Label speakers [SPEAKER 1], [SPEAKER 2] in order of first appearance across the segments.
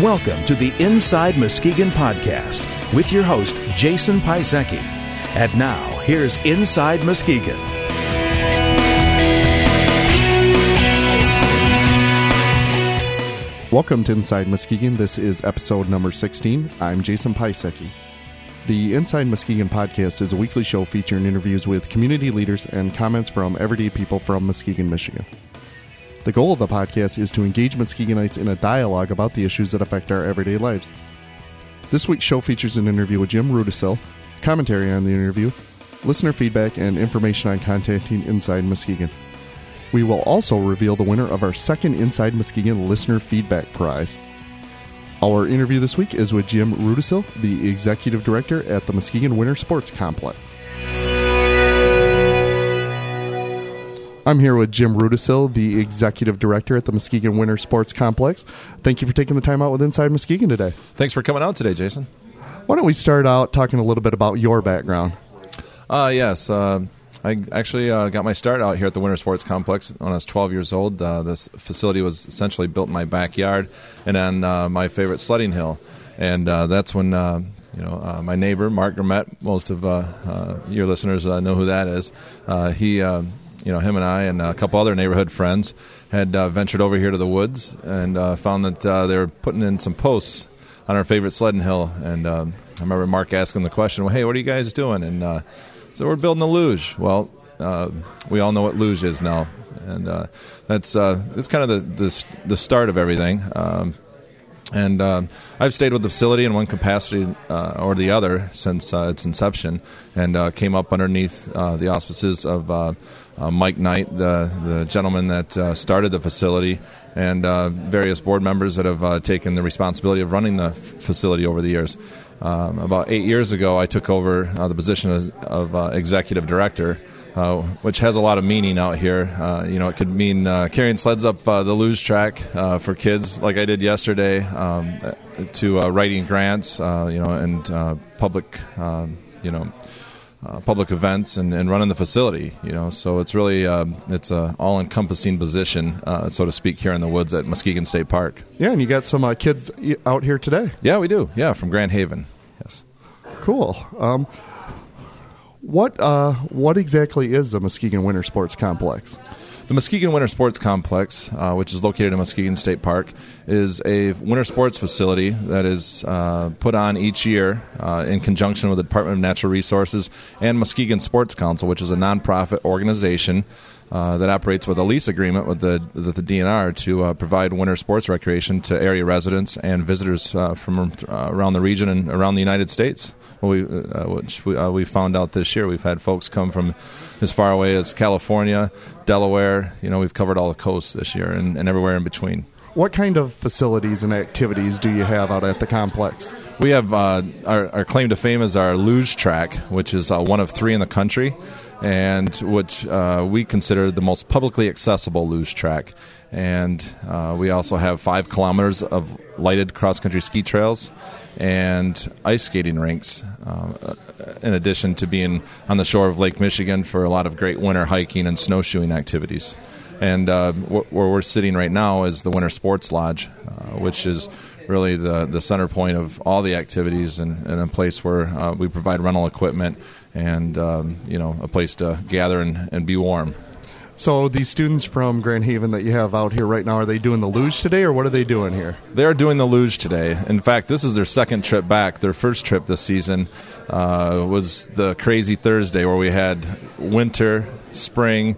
[SPEAKER 1] Welcome to the Inside Muskegon podcast with your host, Jason Pisecki. And now, here's Inside Muskegon.
[SPEAKER 2] Welcome to Inside Muskegon. This is episode number 16. I'm Jason Pisecki. The Inside Muskegon podcast is a weekly show featuring interviews with community leaders and comments from everyday people from Muskegon, Michigan. The goal of the podcast is to engage Muskegonites in a dialogue about the issues that affect our everyday lives. This week's show features an interview with Jim Rudisil, commentary on the interview, listener feedback, and information on contacting Inside Muskegon. We will also reveal the winner of our second Inside Muskegon Listener Feedback Prize. Our interview this week is with Jim Rudisil, the Executive Director at the Muskegon Winter Sports Complex. I'm here with Jim Rudisil, the Executive Director at the Muskegon Winter Sports Complex. Thank you for taking the time out with Inside Muskegon today.
[SPEAKER 3] Thanks for coming out today, Jason.
[SPEAKER 2] Why don't we start out talking a little bit about your background?
[SPEAKER 3] Uh, yes. Uh, I actually uh, got my start out here at the Winter Sports Complex when I was 12 years old. Uh, this facility was essentially built in my backyard and on uh, my favorite sledding hill. And uh, that's when uh, you know uh, my neighbor Mark Grimmette. Most of your listeners know who that is. he, you know, him and I and a couple other neighborhood friends had ventured over here to the woods and found that they were putting in some posts on our favorite sledding hill. And um, I remember Mark asking the question, "Well, hey, what are you guys doing?" And so we're building a luge. Well, uh, we all know what luge is now, and uh, that's uh, that's kind of the, the, the start of everything. Um, and uh, I've stayed with the facility in one capacity uh, or the other since uh, its inception, and came up underneath the auspices of Mike Knight, the the gentleman that started the facility, and various board members that have taken the responsibility of running the facility over the years. Um, about eight years ago, I took over uh, the position of, of uh, executive director, uh, which has a lot of meaning out here. Uh, you know, it could mean uh, carrying sleds up uh, the luge track for kids, like I did yesterday, um, to writing grants, you know, and public, um, you know. Uh, public events and, and, running the facility. You know, so it's really uh, it's a all encompassing position, uh, so to speak, here in the woods at Muskegon State Park.
[SPEAKER 2] Yeah, and you got some uh, kids out here today.
[SPEAKER 3] Yeah, we do. Yeah, from Grand Haven.
[SPEAKER 2] Cool. Um, what uh, what exactly is the Muskegon Winter Sports Complex?
[SPEAKER 3] The Muskegon Winter Sports Complex, uh, which is located in Muskegon State Park, is a winter sports facility that is uh, put on each year uh, in conjunction with the Department of Natural Resources and Muskegon Sports Council, which is a nonprofit organization uh, that operates with a lease agreement with the with the DNR to uh, provide winter sports recreation to area residents and visitors uh, from uh, around the region and around the United States. Well, we, uh, which we, we, found out this year, we've had folks come from as far away as California, Delaware. You know, we've covered all the coasts this year and, and everywhere in between.
[SPEAKER 2] What kind of facilities and activities do you have out at the complex?
[SPEAKER 3] We have uh, our, our, claim to fame is our luge track, which is uh, one of three in the country, and which uh, we consider the most publicly accessible luge track. And uh, we also have five kilometers of lighted cross country ski trails and ice skating rinks, uh, in addition to being on the shore of Lake Michigan for a lot of great winter hiking and snowshoeing activities. And uh, where we're sitting right now is the Winter Sports Lodge, uh, which is really the, the center point of all the activities and, and a place where uh, we provide rental equipment and um, you know a place to gather and, and be warm.
[SPEAKER 2] So these students from Grand Haven that you have out here right now, are they doing the luge today, or what are they doing here?
[SPEAKER 3] They're doing the luge today. In fact, this is their second trip back. Their first trip this season uh, was the crazy Thursday where we had winter, spring,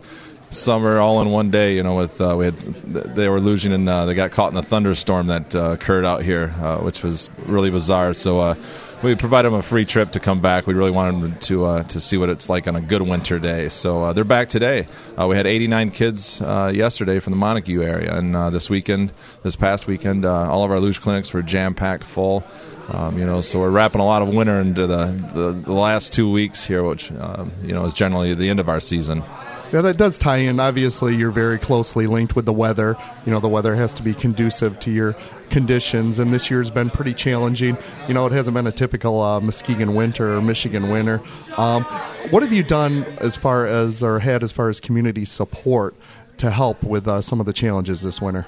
[SPEAKER 3] summer all in one day. You know, with uh, we had they were losing and uh, they got caught in a thunderstorm that uh, occurred out here, uh, which was really bizarre. So uh, we provided them a free trip to come back. We really wanted them to uh, to see what it's like on a good winter day. So they're back today. we had 89 kids yesterday from the Montague area, and this weekend, this past weekend, all of our luge clinics were jam packed full. Um, you know, so we're wrapping a lot of winter into the, the, the last two weeks here, which um, you know is generally the end of our season.
[SPEAKER 2] Yeah, that does tie in. Obviously, you're very closely linked with the weather. You know, the weather has to be conducive to your conditions, and this year's been pretty challenging. You know, it hasn't been a typical uh, Muskegon winter or Michigan winter. Um, what have you done as far as, or had as far as community support to help with uh, some of the challenges this winter?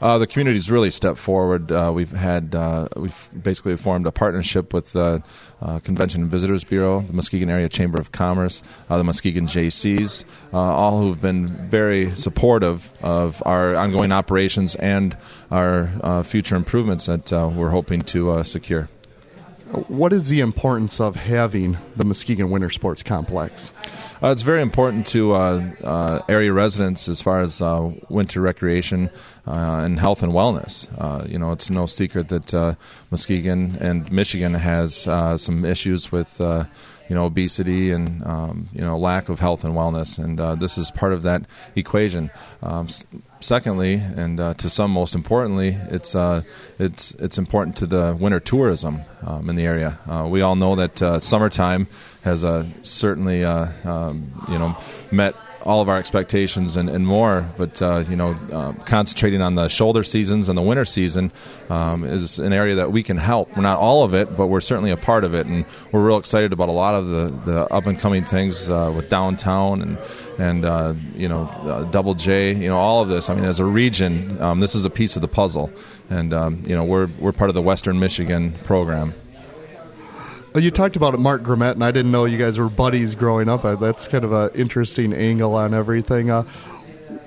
[SPEAKER 3] Uh, the community's really stepped forward. Uh, we've had uh, we've basically formed a partnership with the uh, Convention and Visitors Bureau, the Muskegon Area Chamber of Commerce, uh, the Muskegon Jaycees, uh, all who've been very supportive of our ongoing operations and our future improvements that we're hoping to secure.
[SPEAKER 2] What is the importance of having the Muskegon Winter Sports Complex?
[SPEAKER 3] Uh, it's very important to uh, uh, area residents as far as uh, winter recreation uh, and health and wellness. Uh, you know, it's no secret that Muskegon and Michigan has some issues with you know obesity and um, you know lack of health and wellness, and this is part of that equation. Um, secondly, and to some most importantly, it's it's it's important to the winter tourism um, in the area. Uh, we all know that uh, summertime has uh, certainly uh, um, you know met all of our expectations and, and more. But uh, you know, uh, concentrating on the shoulder seasons and the winter season um, is an area that we can help. We're not all of it, but we're certainly a part of it, and we're real excited about a lot of the, the up and coming things uh, with downtown and and uh, you know Double J. You know, all of this. I mean, as a region, um, this is a piece of the puzzle, and um, you know, we're we're part of the Western Michigan program.
[SPEAKER 2] You talked about Mark Grimmette, and I didn't know you guys were buddies growing up. Uh, that's kind of an interesting angle on everything. Uh,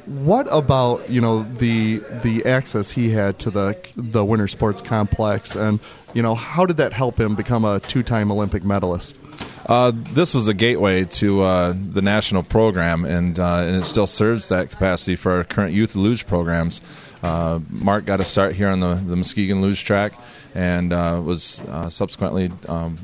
[SPEAKER 2] what about you know the the access he had to the the Winter Sports Complex, and you know how did that help him become a two time Olympic medalist?
[SPEAKER 3] Uh, this was a gateway to uh, the national program, and uh, and it still serves that capacity for our current youth luge programs. Uh, Mark got a start here on the, the Muskegon luge track and uh, was uh, subsequently um,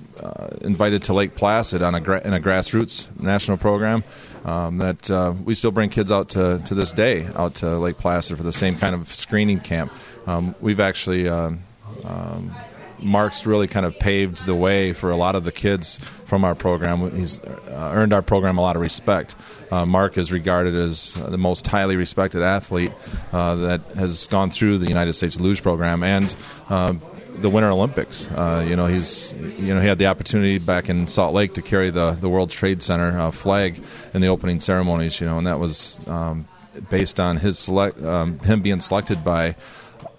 [SPEAKER 3] invited to Lake Placid on a gra- in a grassroots national program. Um, that we still bring kids out to, to this day out to Lake Placid for the same kind of screening camp. Um, we've actually um, um, Mark's really kind of paved the way for a lot of the kids from our program. He's uh, earned our program a lot of respect. Uh, Mark is regarded as the most highly respected athlete uh, that has gone through the United States Luge program and uh, the Winter Olympics. Uh, you know, he's you know he had the opportunity back in Salt Lake to carry the the World Trade Center uh, flag in the opening ceremonies. You know, and that was um, based on his select um, him being selected by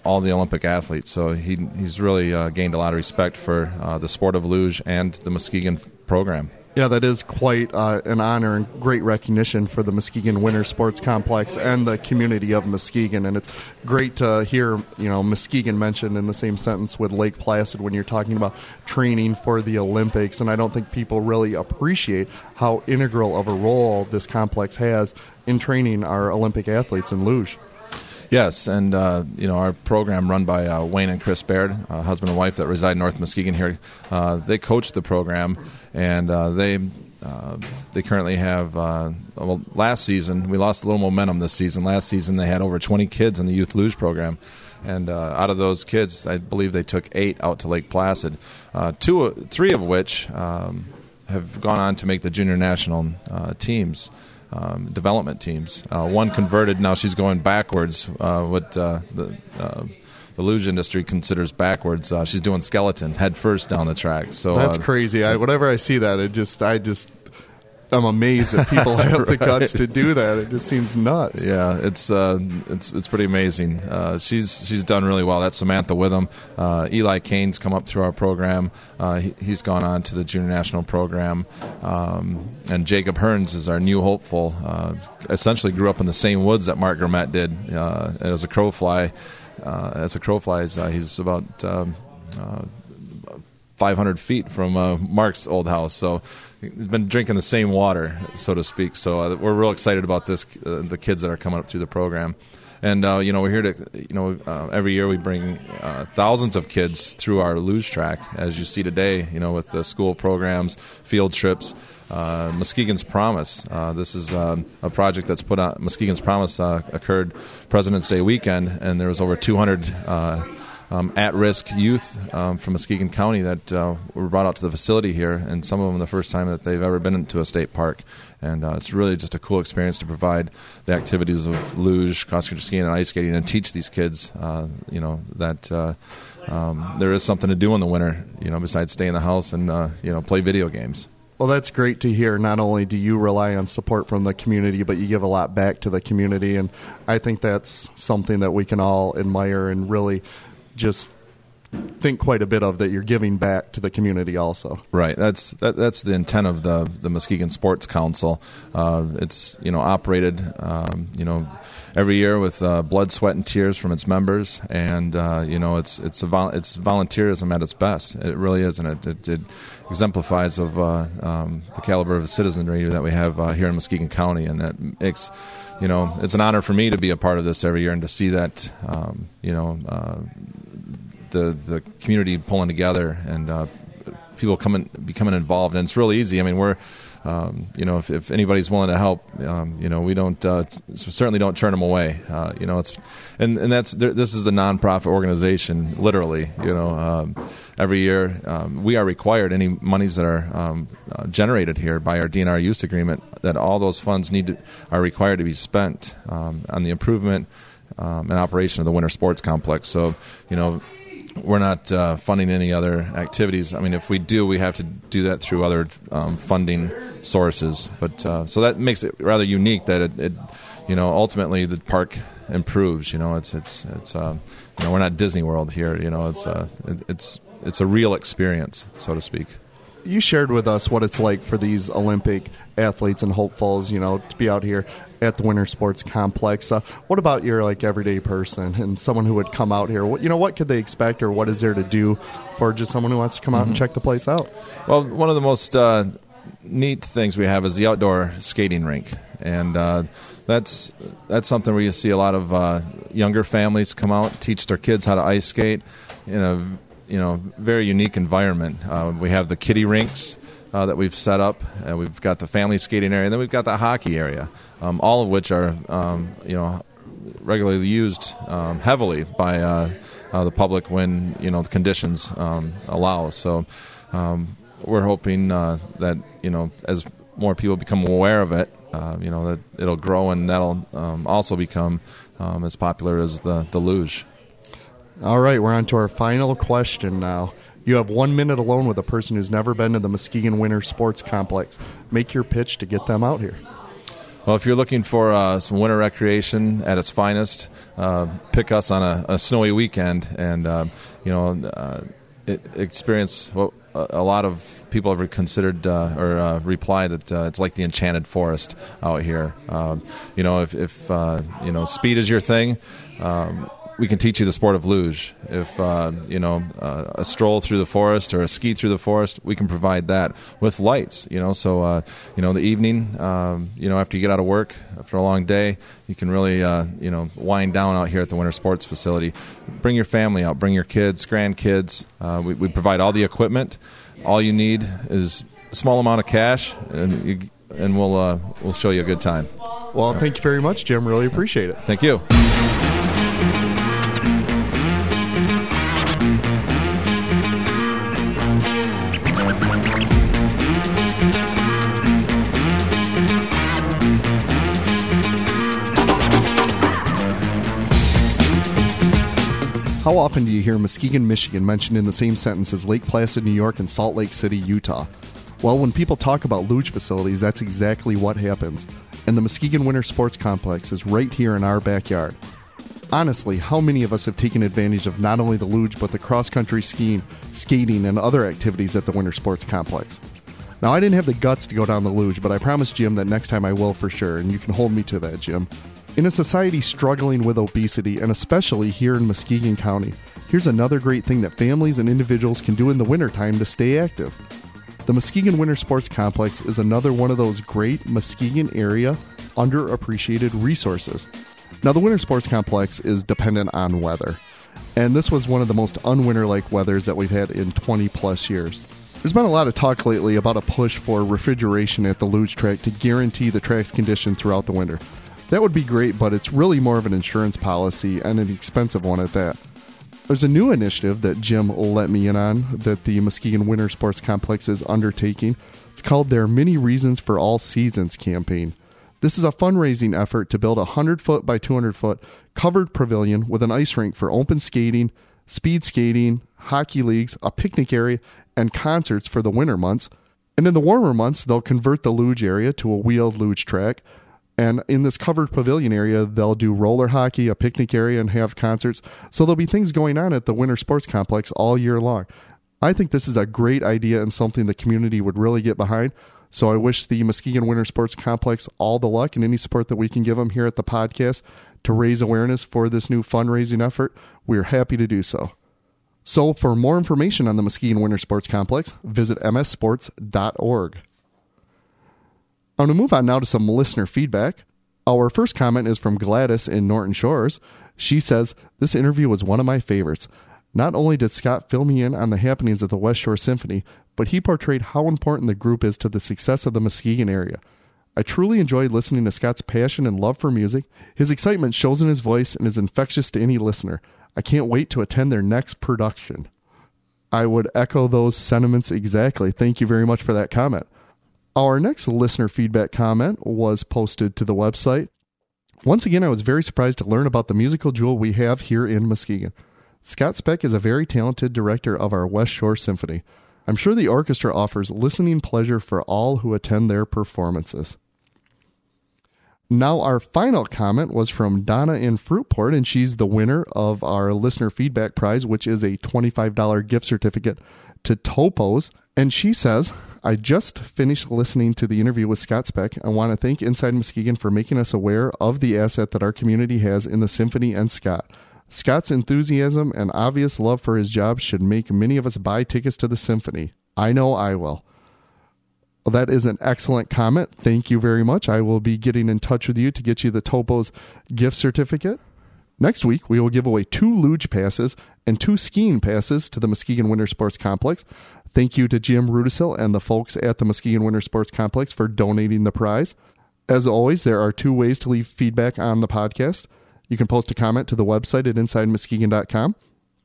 [SPEAKER 3] all the Olympic athletes. So he he's really uh, gained a lot of respect for uh, the sport of luge and the Muskegon program.
[SPEAKER 2] Yeah, that is quite uh, an honor and great recognition for the Muskegon Winter Sports Complex and the community of Muskegon. And it's great to hear, you know, Muskegon mentioned in the same sentence with Lake Placid when you're talking about training for the Olympics. And I don't think people really appreciate how integral of a role this complex has in training our Olympic athletes in luge.
[SPEAKER 3] Yes, and uh, you know our program run by uh, Wayne and Chris Baird, uh, husband and wife that reside in North Muskegon here. Uh, they coach the program, and uh, they uh, they currently have. well, last season we lost a little momentum this season. Last season they had over 20 kids in the youth luge program, and out of those kids, I believe they took eight out to Lake Placid. two, three of which um, have gone on to make the junior national teams um, development teams. Uh, one converted, now she's going backwards. Uh, what uh, the uh, the luge industry considers backwards. Uh, she's doing skeleton head first down the track. So
[SPEAKER 2] that's crazy. I, whenever I see that, it just I just I'm amazed that people have the guts to do that. It just seems nuts.
[SPEAKER 3] Yeah, it's uh, it's it's pretty amazing. Uh, she's she's done really well. That's Samantha Witham. Uh, Eli Kane's come up through our program. Uh, he, has gone on to the junior national program, um, and Jacob Hearns is our new hopeful. Uh, essentially, grew up in the same woods that Mark Grimmette did. Uh, as a crow fly, as a crow flies, he's about. Um, 500 feet from Mark's old house, so he's been drinking the same water, so to speak. So uh, we're real excited about this. Uh, the kids that are coming up through the program, and uh, you know we're here to you know uh, every year we bring uh, thousands of kids through our luge track, as you see today. You know with the school programs, field trips. Uh, Muskegon's Promise. this is a project that's put on. Muskegon's Promise occurred President's Day weekend, and there was over 200 um, at-risk youth um, from Muskegon County that uh, were brought out to the facility here, and some of them the first time that they've ever been into a state park. And uh, it's really just a cool experience to provide the activities of luge, cross country skiing, and ice skating, and teach these kids, uh, you know, that uh, um, there is something to do in the winter, you know, besides stay in the house and uh, you know play video games.
[SPEAKER 2] Well, that's great to hear. Not only do you rely on support from the community, but you give a lot back to the community. And I think that's something that we can all admire and really just think quite a bit of that you're giving back to the community also.
[SPEAKER 3] Right. That's that, that's the intent of the the Muskegon Sports Council. Uh, it's you know operated um, you know every year with uh, blood, sweat, and tears from its members, and uh, you know it's it's vol- it's volunteerism at its best. It really is, and it, it, it exemplifies of uh, um, the caliber of citizenry that we have uh, here in Muskegon County, and that makes you know it's an honor for me to be a part of this every year and to see that um, you know uh, the the community pulling together and uh, people coming becoming involved, and it's really easy. I mean, we're um, you know, if, if, anybody's willing to help, um, you know, we don't uh, certainly don't turn them away. Uh, you know, it's and and that's this is a nonprofit organization, literally. You know, um, every year um, we are required any monies that are um, uh, generated here by our DNR use agreement that all those funds need to are required to be spent um, on the improvement and operation of the winter sports complex. So, you know we're not uh, funding any other activities. I mean, if we do, we have to do that through other um, funding sources. But uh, so that makes it rather unique that it, it, you know, ultimately the park improves. You know, it's it's it's uh, you know we're not Disney World here. You know, it's uh, it, it's it's a real experience, so to speak.
[SPEAKER 2] You shared with us what it's like for these Olympic athletes and hopefuls, you know, to be out here at the Winter Sports Complex. Uh, what about your like everyday person and someone who would come out here? What, you know, what could they expect, or what is there to do for just someone who wants to come out mm-hmm. and check the place out?
[SPEAKER 3] Well, one of the most uh, neat things we have is the outdoor skating rink, and uh, that's that's something where you see a lot of uh, younger families come out, teach their kids how to ice skate in a you know very unique environment. Uh, we have the kiddie rinks uh, that we've set up. and we've got the family skating area, and then we've got the hockey area, um, all of which are um, you know regularly used um, heavily by uh, uh, the public when you know the conditions um, allow. So um, we're hoping uh, that you know as more people become aware of it, uh, you know that it'll grow and that'll um, also become as popular as the the luge.
[SPEAKER 2] All right, we're on to our final question now. You have one minute alone with a person who's never been to the Muskegon Winter Sports Complex. Make your pitch to get them out here.
[SPEAKER 3] Well, if you're looking for uh, some winter recreation at its finest, uh, pick us on a, a, snowy weekend, and uh, you know, uh, experience what a lot of people have considered uh, or uh, replied that it's like the enchanted forest out here. Um, you know, if, if you know speed is your thing. Um, we can teach you the sport of luge. If uh, you know uh, a stroll through the forest or a ski through the forest, we can provide that with lights. You know, so uh, you know the evening, um, you know after you get out of work after a long day, you can really uh, you know wind down out here at the winter sports facility. Bring your family out, bring your kids, grandkids. Uh, we, we, provide all the equipment. All you need is a small amount of cash, and you, and we'll uh, we'll show you a good time.
[SPEAKER 2] Well, thank you very much, Jim. Really appreciate it.
[SPEAKER 3] Thank you.
[SPEAKER 2] How often do you hear Muskegon, Michigan mentioned in the same sentence as Lake Placid, New York, and Salt Lake City, Utah? Well, when people talk about luge facilities, that's exactly what happens. And the Muskegon Winter Sports Complex is right here in our backyard. Honestly, how many of us have taken advantage of not only the luge, but the cross country skiing, skating, and other activities at the Winter Sports Complex? Now, I didn't have the guts to go down the luge, but I promised Jim that next time I will for sure, and you can hold me to that, Jim. In a society struggling with obesity, and especially here in Muskegon County, here's another great thing that families and individuals can do in the wintertime to stay active. The Muskegon Winter Sports Complex is another one of those great Muskegon area underappreciated resources. Now, the Winter Sports Complex is dependent on weather, and this was one of the most unwinter like weathers that we've had in 20 plus years. There's been a lot of talk lately about a push for refrigeration at the luge track to guarantee the track's condition throughout the winter. That would be great, but it's really more of an insurance policy and an expensive one at that. There's a new initiative that Jim let me in on that the Muskegon Winter Sports Complex is undertaking. It's called their Many Reasons for All Seasons campaign. This is a fundraising effort to build a 100 foot by 200 foot covered pavilion with an ice rink for open skating, speed skating, hockey leagues, a picnic area, and concerts for the winter months And in the warmer months, they'll convert the luge area to a wheeled luge track. And in this covered pavilion area, they'll do roller hockey, a picnic area, and have concerts. So there'll be things going on at the Winter Sports Complex all year long. I think this is a great idea and something the community would really get behind. So I wish the Muskegon Winter Sports Complex all the luck and any support that we can give them here at the podcast to raise awareness for this new fundraising effort. We're happy to do so. So for more information on the Muskegon Winter Sports Complex, visit mssports.org. I'm going to move on now to some listener feedback. Our first comment is from Gladys in Norton Shores. She says, This interview was one of my favorites. Not only did Scott fill me in on the happenings at the West Shore Symphony, but he portrayed how important the group is to the success of the Muskegon area. I truly enjoyed listening to Scott's passion and love for music. His excitement shows in his voice and is infectious to any listener. I can't wait to attend their next production. I would echo those sentiments exactly. Thank you very much for that comment. Our next listener feedback comment was posted to the website. Once again, I was very surprised to learn about the musical jewel we have here in Muskegon. Scott Speck is a very talented director of our West Shore Symphony. I'm sure the orchestra offers listening pleasure for all who attend their performances. Now, our final comment was from Donna in Fruitport, and she's the winner of our listener feedback prize, which is a $25 gift certificate to Topos. And she says, I just finished listening to the interview with Scott Speck. I want to thank Inside Muskegon for making us aware of the asset that our community has in the symphony and Scott. Scott's enthusiasm and obvious love for his job should make many of us buy tickets to the symphony. I know I will. Well, that is an excellent comment. Thank you very much. I will be getting in touch with you to get you the Topos gift certificate. Next week, we will give away two luge passes and two skiing passes to the Muskegon Winter Sports Complex. Thank you to Jim Rudisil and the folks at the Muskegon Winter Sports Complex for donating the prize. As always, there are two ways to leave feedback on the podcast. You can post a comment to the website at insidemuskegon.com,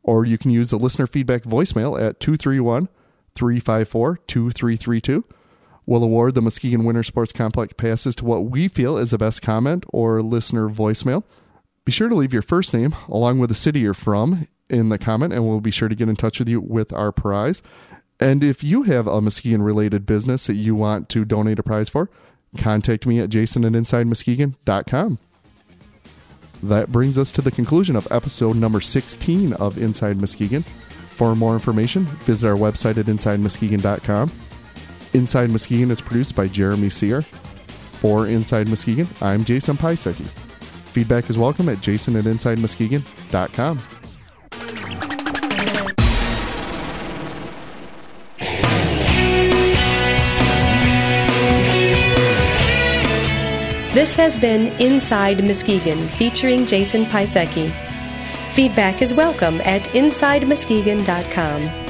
[SPEAKER 2] or you can use the listener feedback voicemail at 231 354 2332. We'll award the Muskegon Winter Sports Complex passes to what we feel is the best comment or listener voicemail. Be sure to leave your first name along with the city you're from in the comment, and we'll be sure to get in touch with you with our prize. And if you have a Muskegon related business that you want to donate a prize for, contact me at jason at insidemuskegon.com. That brings us to the conclusion of episode number 16 of Inside Muskegon. For more information, visit our website at InsideMuskegon.com. Inside Muskegon is produced by Jeremy Sear. For Inside Muskegon, I'm Jason Pisecki. Feedback is welcome at jason at InsideMuskegon.com.
[SPEAKER 4] This has been Inside Muskegon featuring Jason Pisecki. Feedback is welcome at InsideMuskegon.com.